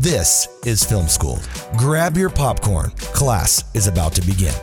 This is Film School. Grab your popcorn. Class is about to begin.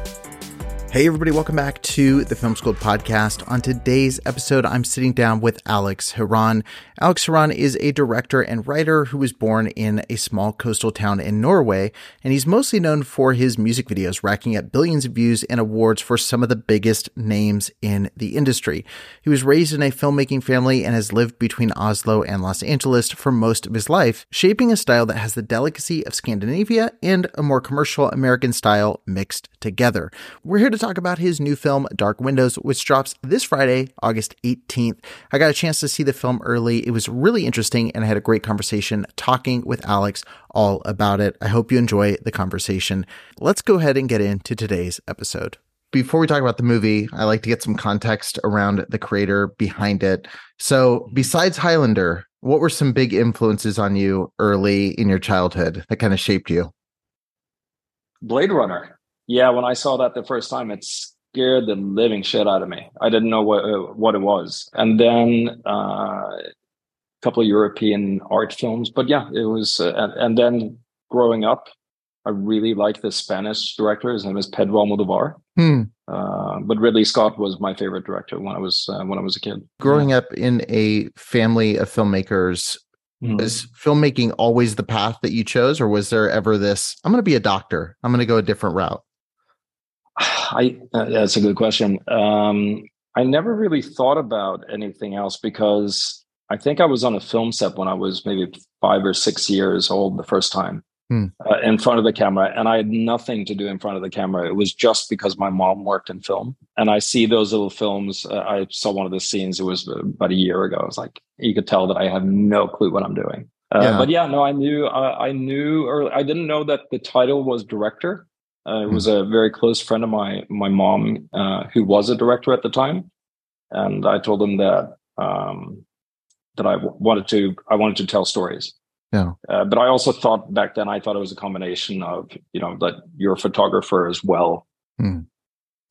Hey, everybody, welcome back to the Film School podcast. On today's episode, I'm sitting down with Alex Herron. Alex Herron is a director and writer who was born in a small coastal town in Norway, and he's mostly known for his music videos, racking up billions of views and awards for some of the biggest names in the industry. He was raised in a filmmaking family and has lived between Oslo and Los Angeles for most of his life, shaping a style that has the delicacy of Scandinavia and a more commercial American style mixed together. We're here to talk about his new film, Dark Windows, which drops this Friday, August 18th. I got a chance to see the film early. It was really interesting, and I had a great conversation talking with Alex all about it. I hope you enjoy the conversation. Let's go ahead and get into today's episode. Before we talk about the movie, I like to get some context around the creator behind it. So, besides Highlander, what were some big influences on you early in your childhood that kind of shaped you? Blade Runner yeah, when I saw that the first time, it scared the living shit out of me. I didn't know what uh, what it was, and then uh, a couple of European art films. But yeah, it was, uh, and, and, then growing up, I really liked the Spanish director. His name is Pedro Almodovar. Hmm. Uh, but Ridley Scott was my favorite director when I was uh, when I was a kid. Growing up in a family of filmmakers, Mm-hmm. Was filmmaking always the path that you chose, or was there ever this? I'm going to be a doctor. I'm going to go a different route. I uh, that's a good question. Um, I never really thought about anything else because I think I was on a film set when I was maybe five or six years old the first time hmm. uh, in front of the camera, and I had nothing to do in front of the camera. It was just because my mom worked in film, and I see those little films. Uh, I saw one of the scenes. It was about a year ago. I was like, you could tell that I have no clue what I'm doing. Uh, yeah. But yeah, no, I knew. I knew, or I didn't know that the title was director. Uh, it was a very close friend of my my mom uh, who was a director at the time, and I told him that um, that I wanted to I wanted to tell stories. Yeah. Uh, but I also thought back then I thought it was a combination of you know that you're a photographer as well. Mm.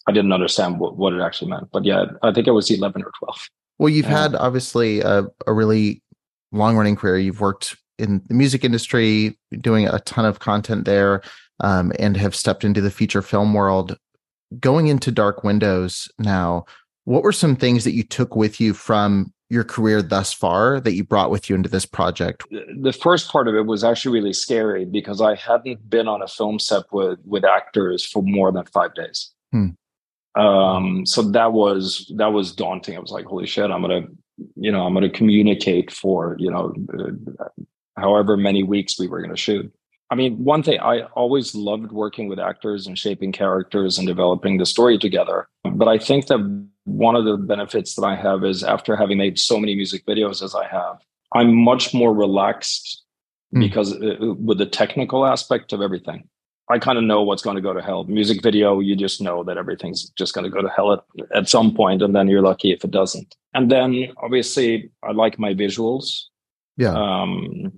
I didn't understand what, what it actually meant, but yeah, I think it was eleven or twelve. Well, you've had obviously a, a really long running career. You've worked in the music industry, doing a ton of content there um, and have stepped into the feature film world. Going into Dark Windows now, what were some things that you took with you from your career thus far that you brought with you into this project? The first part of it was actually really scary because I hadn't been on a film set with with actors for more than five days. Hmm. Um, so that was that was daunting. I was like, "Holy shit! I'm gonna, you know, I'm gonna communicate for you know, uh, however many weeks we were gonna shoot." I mean, one thing I always loved working with actors and shaping characters and developing the story together. But I think that one of the benefits that I have is after having made so many music videos as I have, I'm much more relaxed mm. because uh, with the technical aspect of everything. I kind of know what's going to go to hell. Music video, you just know that everything's just going to go to hell at, at some point, and then you're lucky if it doesn't. And then obviously, I like my visuals. Yeah. Um,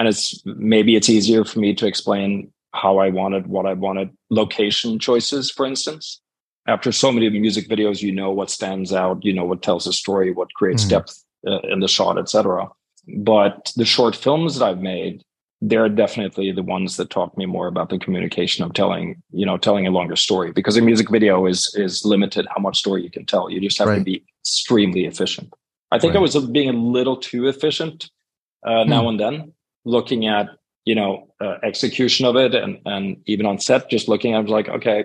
and it's maybe it's easier for me to explain how I wanted what I wanted location choices for instance. After so many music videos you know what stands out you know what tells a story what creates mm depth uh, in the shot etc but the short films that I've made they're definitely the ones that taught me more about the communication of telling you know telling a longer story. Because a music video is is limited how much story you can tell. You just have right. to be extremely efficient. I think right. i was being a little too efficient uh, now hmm. and then looking at you know uh, execution of it and and even on set just looking at it, like okay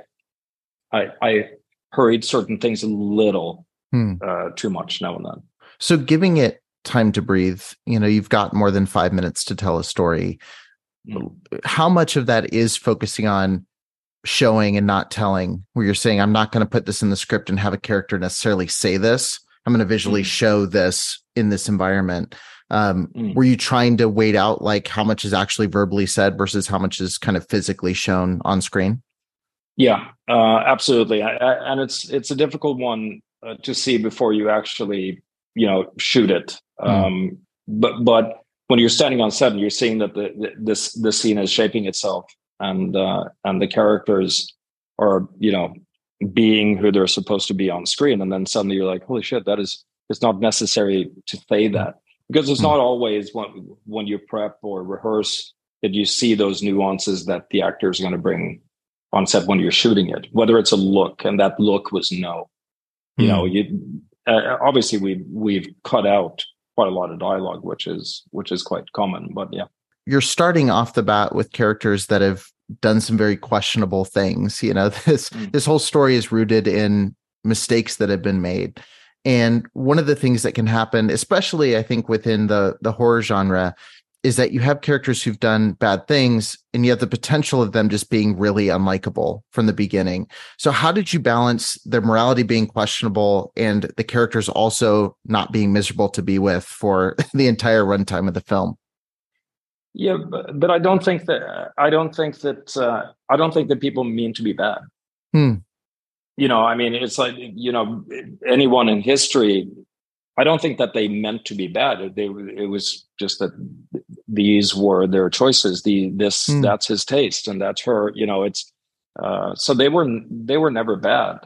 i i hurried certain things a little hmm. uh, too much now and then so giving it time to breathe you know you've got more than five minutes to tell a story mm. how much of that is focusing on showing and not telling where you're saying i'm not going to put this in the script and have a character necessarily say this i'm going to visually mm. show this in this environment Um, mm. Were you trying to wait out like how much is actually verbally said versus how much is kind of physically shown on screen? Yeah, uh, absolutely, I, I, and it's it's a difficult one uh, to see before you actually you know shoot it. Mm. Um, but but when you're standing on set and you're seeing that the, the this the scene is shaping itself and uh, and the characters are you know being who they're supposed to be on screen and then suddenly you're like holy shit that is it's not necessary to say that because it's not always when when you prep or rehearse that you see those nuances that the actor is going to bring on set when you're shooting it whether it's a look and that look was no you know hmm. you uh, obviously we we've cut out quite a lot of dialogue which is which is quite common but yeah you're starting off the bat with characters that have done some very questionable things. You know, this mm. this whole story is rooted in mistakes that have been made. And one of the things that can happen, especially I think within the the horror genre, is that you have characters who've done bad things and you have the potential of them just being really unlikable from the beginning. So how did you balance their morality being questionable and the characters also not being miserable to be with for the entire runtime of the film? Yeah, but, but I don't think that I don't think that uh, I don't think that people mean to be bad. Hmm. You know, I mean, it's like you know, anyone in history. I don't think that they meant to be bad. They it was just that these were their choices. The this hmm. that's his taste and that's her. You know, it's uh, so they were they were never bad.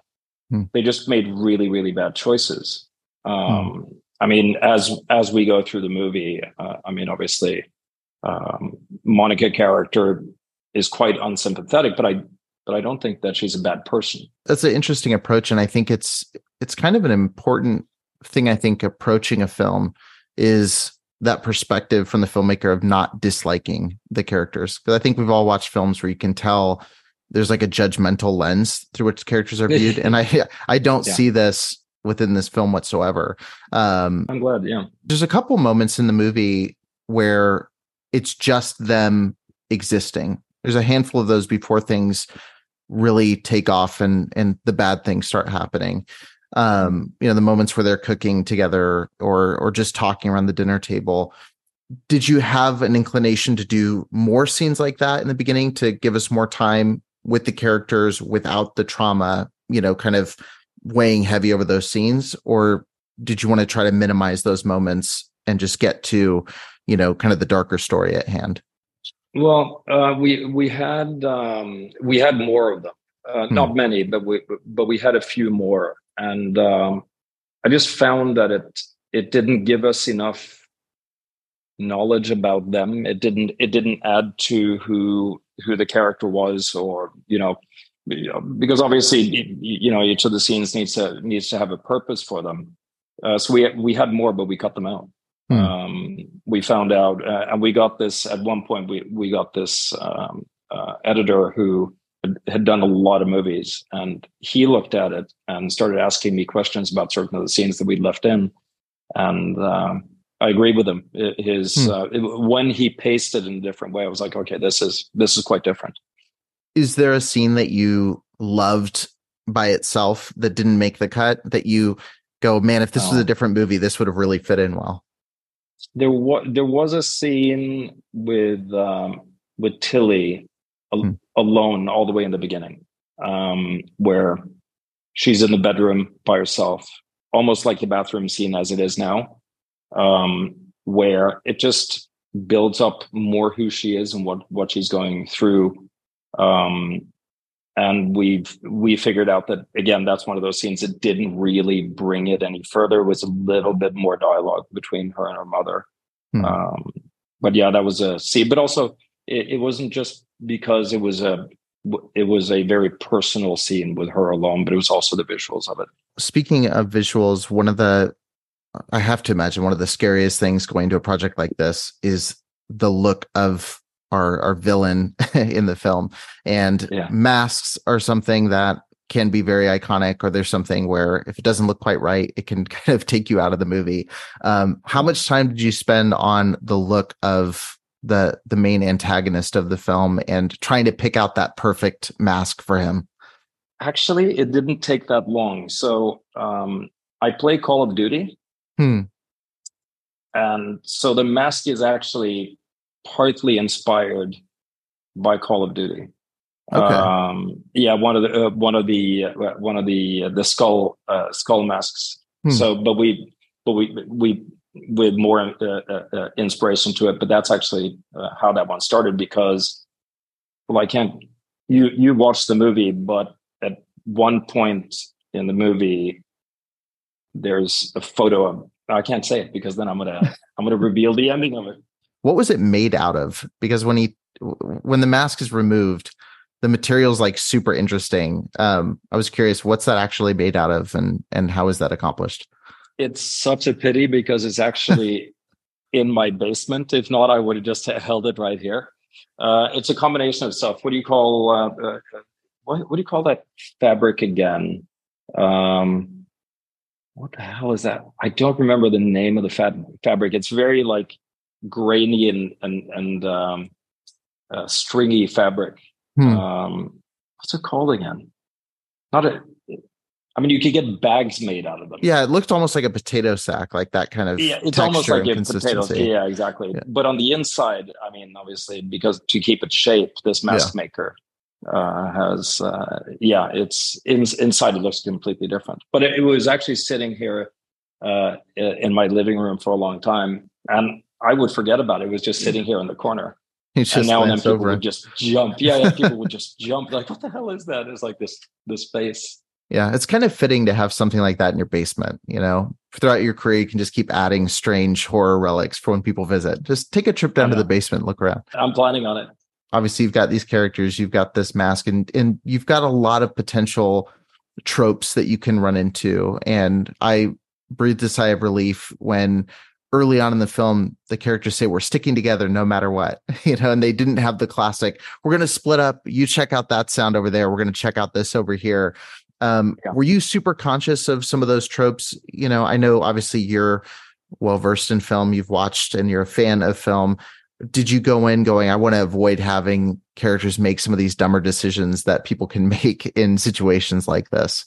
Hmm. They just made really really bad choices. Hmm. Um, I mean, as as we go through the movie, uh, I mean, obviously um, Monica character is quite unsympathetic, but I but I don't think that she's a bad person. That's an interesting approach, and I think it's it's kind of an important thing. I think approaching a film is that perspective from the filmmaker of not disliking the characters because I think we've all watched films where you can tell there's like a judgmental lens through which characters are viewed, and I I don't yeah. see this within this film whatsoever. Um, I'm glad. Yeah, there's a couple moments in the movie where it's just them existing. There's a handful of those before things really take off and and the bad things start happening. Um, you know, the moments where they're cooking together or or just talking around the dinner table. Did you have an inclination to do more scenes like that in the beginning to give us more time with the characters without the trauma, you know, kind of weighing heavy over those scenes? Or did you want to try to minimize those moments and just get to you know kind of the darker story at hand well uh, we we had um, we had more of them. Uh, hmm. not many but we but we had a few more. And um, i just found that it it didn't give us enough knowledge about them. It didn't it didn't add to who who the character was or you know because obviously you know each of the scenes needs to needs to have a purpose for them. Uh, so we we had more but we cut them out Hmm. Um, we found out, uh, and we got this at one point. We we got this um, uh, editor who had done a lot of movies, and he looked at it and started asking me questions about certain of the scenes that we'd left in, and um, I agreed with him. His hmm. uh, when he pasted in a different way, I was like, okay, this is this is quite different. Is there a scene that you loved by itself that didn't make the cut that you go, man, if this was a oh. different movie, this would have really fit in well? There was there was a scene with um, with Tilly al- hmm. alone all the way in the beginning, um, where she's in the bedroom by herself, almost like the bathroom scene as it is now, um, where it just builds up more who she is and what what she's going through. And we've we figured out that again that's one of those scenes that didn't really bring it any further. It was a little bit more dialogue between her and her mother. Hmm. um, but yeah that was a scene. But also it, it, wasn't just because it was a it was a very personal scene with her alone but it was also the visuals of it. Speaking of visuals one of the i have to imagine one of the scariest things going to a project like this is the look of our our villain in the film. And yeah. masks are something that can be very iconic or there's something where if it doesn't look quite right it can kind of take you out of the movie. Um, how much time did you spend on the look of the the main antagonist of the film and trying to pick out that perfect mask for him? Actually it didn't take that long. So um, i play call of duty. Hmm. and so the mask is actually partly inspired by Call of Duty. Okay. Um, yeah, one of the uh, one of the uh, one of the uh, the skull uh, skull masks. Hmm. So, but we but we we with more uh, uh, inspiration to it. But that's actually how that one started because, well, I can't. You you watched the movie, but at one point in the movie, there's a photo of. I can't say it because then I'm gonna I'm gonna reveal the ending of it. What was it made out of? Because when he when the mask is removed, the material's like super interesting. Um, I was curious, what's that actually made out of, and and how is that accomplished? It's such a pity because it's actually in my basement. If not, I would have just held it right here. Uh, it's a combination of stuff. What do you call uh, uh, what, what do you call that fabric again? Um, what the hell is that? I don't remember the name of the fab- fabric. It's very like grainy and and and um, uh, stringy fabric. Hmm. Um, what's it called again? Not a. I mean, you could get bags made out of them. Yeah, it looked almost like a potato sack, like that kind of. Yeah, it's almost like a potato. Yeah, exactly. Yeah. But on the inside, I mean, obviously, because to keep it shape, this mask yeah. maker uh, has. Uh, yeah, it's in, inside. It looks completely different. But it, it was actually sitting here uh, in my living room for a long time, and I would forget about it. It was just mm. sitting here in the corner. and now and then people would just jump. Yeah, yeah, people would just jump. Like, what the hell is that? It's like this this space. Yeah, it's kind of fitting to have something like that in your basement. You know, throughout your career, you can just keep adding strange horror relics for when people visit. Just take a trip down to the basement, look around. I'm planning on it. Obviously, you've got these characters, you've got this mask, and and you've got a lot of potential tropes that you can run into. And I breathed a sigh of relief when early on in the film the characters say we're sticking together no matter what you know and they didn't have the classic we're going to split up. You check out that sound over there. We're going to check out this over here. Um, yeah. were you super conscious of some of those tropes? You know i know obviously you're well versed in film. You've watched and you're a fan of film. Did you go in going i want to avoid having characters make some of these dumber decisions that people can make in situations like this?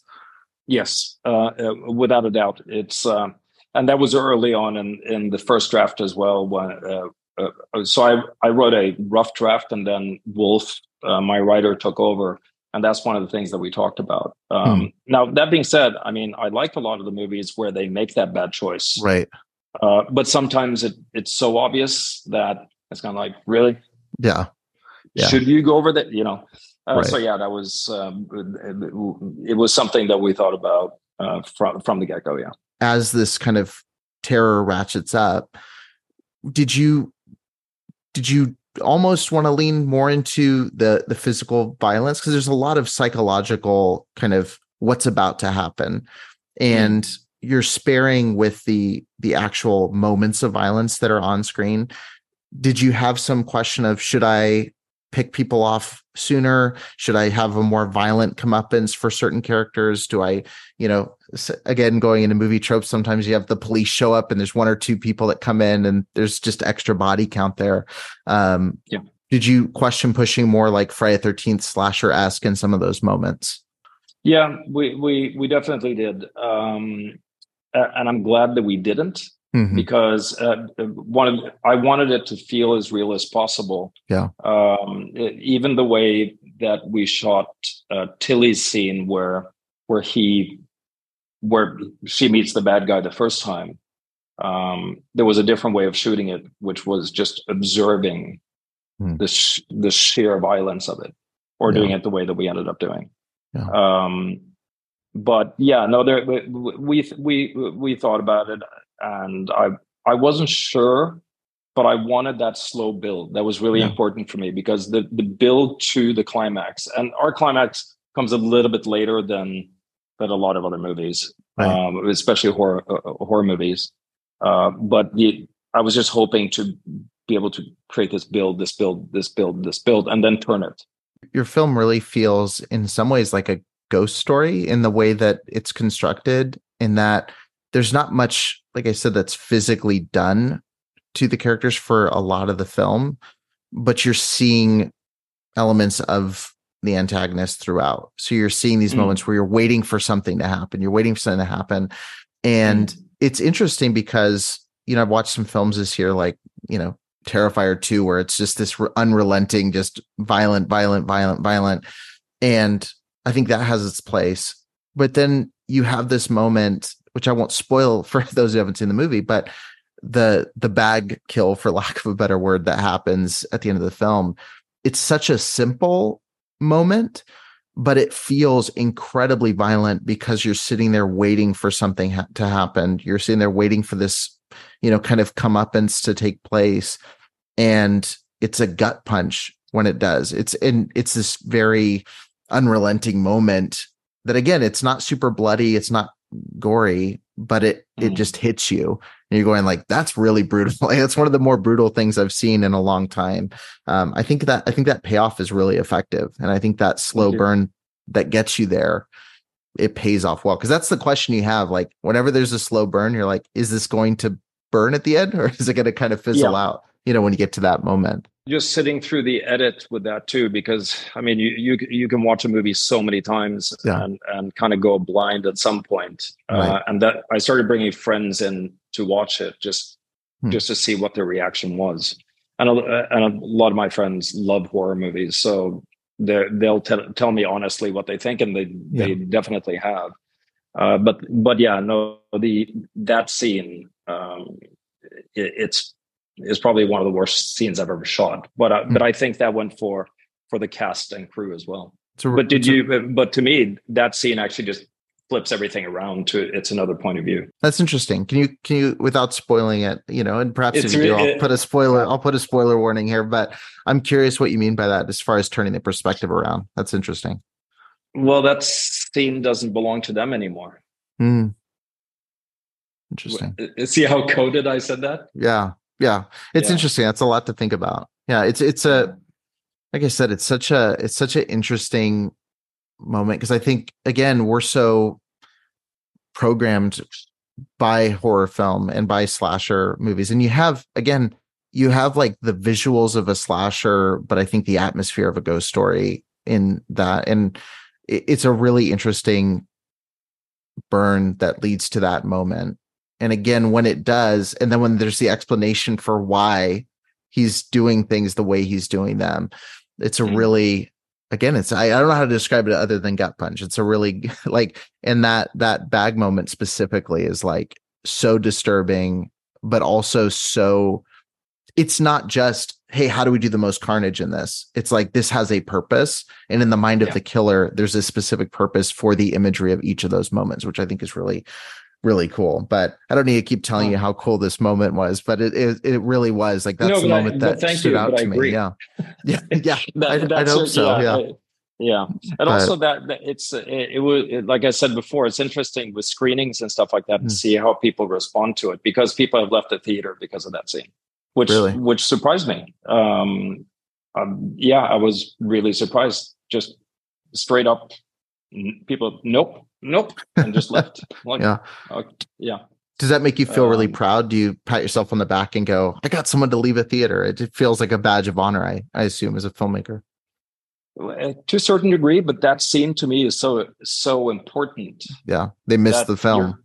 Yes uh, uh, without a doubt. It's uh, and that was early on in in the first draft as well. When uh, uh, so I I wrote a rough draft, and then Wolf, uh, my writer, took over, and that's one of the things that we talked about. Um, hmm. Now that being said, I mean I like a lot of the movies where they make that bad choice, right? Uh, but sometimes it it's so obvious that it's kind of like really, yeah. yeah. Should you go over that? You know. Uh, right. So yeah, that was um, it, it, was something that we thought about uh, from from the get go. Yeah as this kind of terror ratchets up did you did you almost want to lean more into the the physical violence because there's a lot of psychological kind of what's about to happen mm-hmm. and mm. you're sparing with the the actual moments of violence that are on screen did you have some question of should i pick people off sooner? Should I have a more violent comeuppance for certain characters? Do I, you know, again, going into movie tropes, sometimes you have the police show up and there's one or two people that come in and there's just extra body count there. Um, yeah. Did you question pushing more like Friday 13th slasher esque in some of those moments? Yeah, we, we, we definitely did. Um, and I'm glad that we didn't mm-hmm. because uh, one of I wanted it to feel as real as possible. Yeah. Um, it, even the way that we shot uh, Tilly's scene where where he where she meets the bad guy the first time. Um, there was a different way of shooting it, which was just observing mm. the sh- the sheer violence of it, or yeah. doing it the way that we ended up doing. Yeah. Um, but yeah, no, there we we we thought about it and I I wasn't sure, but I wanted that slow build. That was really yeah. important for me because the the build to the climax and our climax comes a little bit later than than a lot of other movies, right. um, especially horror uh, horror movies. Uh, but the I was just hoping to be able to create this build, this build, this build, this build, and then turn it. Your film really feels, in some ways, like a ghost story in the way that it's constructed. In that there's not much like I said, that's physically done to the characters for a lot of the film, but you're seeing elements of the antagonist throughout. So you're seeing these mm. moments where you're waiting for something to happen. You're waiting for something to happen. And mm. it's interesting because you know, I've watched some films this year, like, you know, Terrifier 2, where it's just this unrelenting, just violent, violent, violent, violent. And I think that has its place. But then you have this moment, which I won't spoil for those who haven't seen the movie, but the the bag kill, for lack of a better word, that happens at the end of the film. It's such a simple moment, but it feels incredibly violent because you're sitting there waiting for something ha- to happen. You're sitting there waiting for this, you know, kind of comeuppance to take place, and it's a gut punch when it does. It's and it's this very unrelenting moment that again, it's not super bloody, it's not gory, but it mm. it just hits you. And you're going like, that's really brutal. like, that's one of the more brutal things I've seen in a long time. Um, I think that I think that payoff is really effective. And I think that slow burn that gets you there, it pays off well. Cause that's the question you have. Like whenever there's a slow burn, you're like, is this going to burn at the end or is it going to kind of fizzle yeah. out? You know, when you get to that moment just sitting through the edit with that too because i mean you you, you can watch a movie so many times yeah. and and kind of go blind at some point uh, right. uh, and that i started bringing friends in to watch it just hmm. just to see what their reaction was and a, and a lot of my friends love horror movies so they'll tell, tell me honestly what they think and they yeah. they definitely have uh, but but yeah no the that scene um, it, it's is probably one of the worst scenes I've ever shot. But uh, mm. but I think that went for for the cast and crew as well. But did you? A, but to me, that scene actually just flips everything around to it's another point of view. That's interesting. Can you can you without spoiling it, you know, and perhaps it's, if you do, I'll put a spoiler. I'll put a spoiler warning here. But I'm curious what you mean by that as far as turning the perspective around. That's interesting. Well, that scene doesn't belong to them anymore. Hmm. Interesting. See how coded I said that? Yeah yeah it's yeah. interesting that's a lot to think about. Yeah it's it's a like i said it's such a it's such an interesting moment because i think again we're so programmed by horror film and by slasher movies and you have again you have like the visuals of a slasher but i think the atmosphere of a ghost story in that and it's a really interesting burn that leads to that moment and again, when it does, and then when there's the explanation for why he's doing things the way he's doing them, it's a mm. really again it's I, I don't know how to describe it other than gut punch it's a really like and that that bag moment specifically is like so disturbing but also so it's not just hey how do we do the most carnage in this it's like this has a purpose and in the mind of yeah. the killer there's a specific purpose for the imagery of each of those moments which i think is really really cool. But I don't need to keep telling you how cool this moment was, but it it, it really was like that's no, the moment that stood you, out to me. Yeah, yeah, yeah. that, I, I hope so. Yeah. yeah. yeah. and but, also that, that it's it, it was it, like I said before, it's interesting with screenings and stuff like that to hmm. see how people respond to it because people have left the theater because of that scene, which really? which surprised me. Um, um, yeah, I was really surprised. Just straight up, people, nope, nope, and just left. Like, yeah, uh, yeah. Does that make you feel really um, proud? Do you pat yourself on the back and go, "I got someone to leave a theater"? It feels like a badge of honor. I I assume as a filmmaker. Uh, to a certain degree, but that scene to me is so so important. Yeah, they missed the film.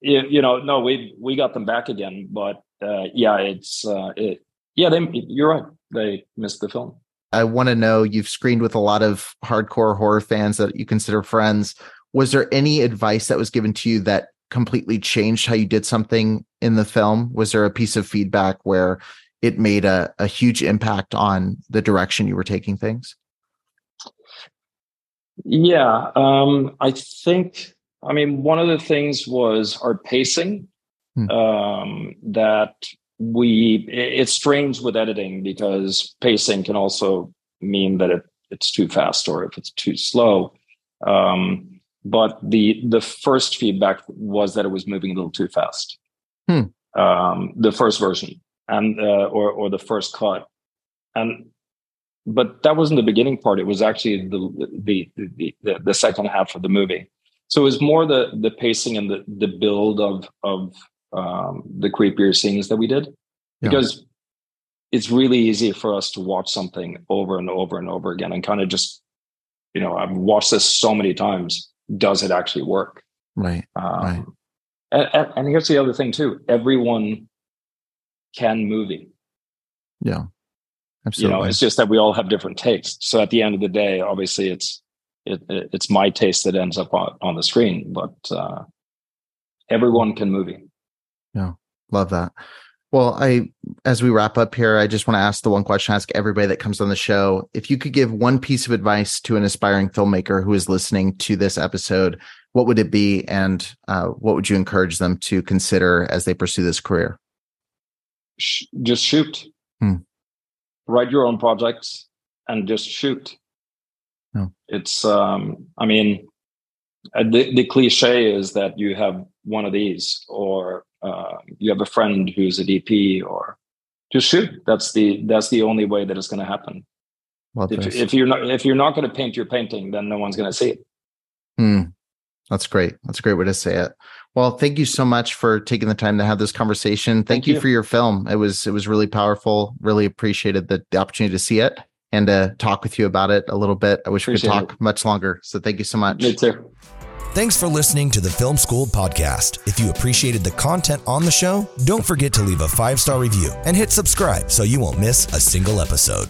You, you know, no, we we got them back again, but uh, yeah, it's uh, it, yeah, they, you're right. They missed the film. I want to know you've screened with a lot of hardcore horror fans that you consider friends was there any advice that was given to you that completely changed how you did something in the film? Was there a piece of feedback where it made a, a huge impact on the direction you were taking things? Yeah, um, I think, I mean, one of the things was our pacing. Hmm. Um, that we, it's strange with editing because pacing can also mean that it, it's too fast or if it's too slow. Um, but the the first feedback was that it was moving a little too fast. Hmm. Um, the first version and uh, or or the first cut, and but that wasn't the beginning part. It was actually the the the the, the second half of the movie. So it was more the the pacing and the the build of of um, the creepier scenes that we did, yeah. because it's really easy for us to watch something over and over and over again and kind of just you know I've watched this so many times does it actually work? Right. Um, right. And, and, here's the other thing too. Everyone can movie. Yeah. Absolutely. You know, it's just that we all have different tastes. So at the end of the day, obviously it's it, it's my taste that ends up on, on the screen, but uh, everyone can movie. Yeah. Love that. Well, I as we wrap up here, I just want to ask the one question I ask everybody that comes on the show. If you could give one piece of advice to an aspiring filmmaker who is listening to this episode, what would it be, and uh, what would you encourage them to consider as they pursue this career? Just shoot. Hmm. Write your own projects and just shoot. Oh. It's, um, I mean, uh, the, the cliche is that you have one of these, or you have a friend who's a DP, or just shoot. That's the that's the only way that it's going to happen. Well, if, if, you're not if you're not going to paint your painting, then no one's going to see it. Hmm. That's great. That's a great way to say it. Well, thank you so much for taking the time to have this conversation. Thank, thank you, you, for your film. It was it was really powerful. Really appreciated the, the opportunity to see it and to talk with you about it a little bit. I wish Appreciate we could talk it. much longer. So thank you so much. Me too. Thanks for listening to the Film School podcast. If you appreciated the content on the show, don't forget to leave a five star review and hit subscribe so you won't miss a single episode.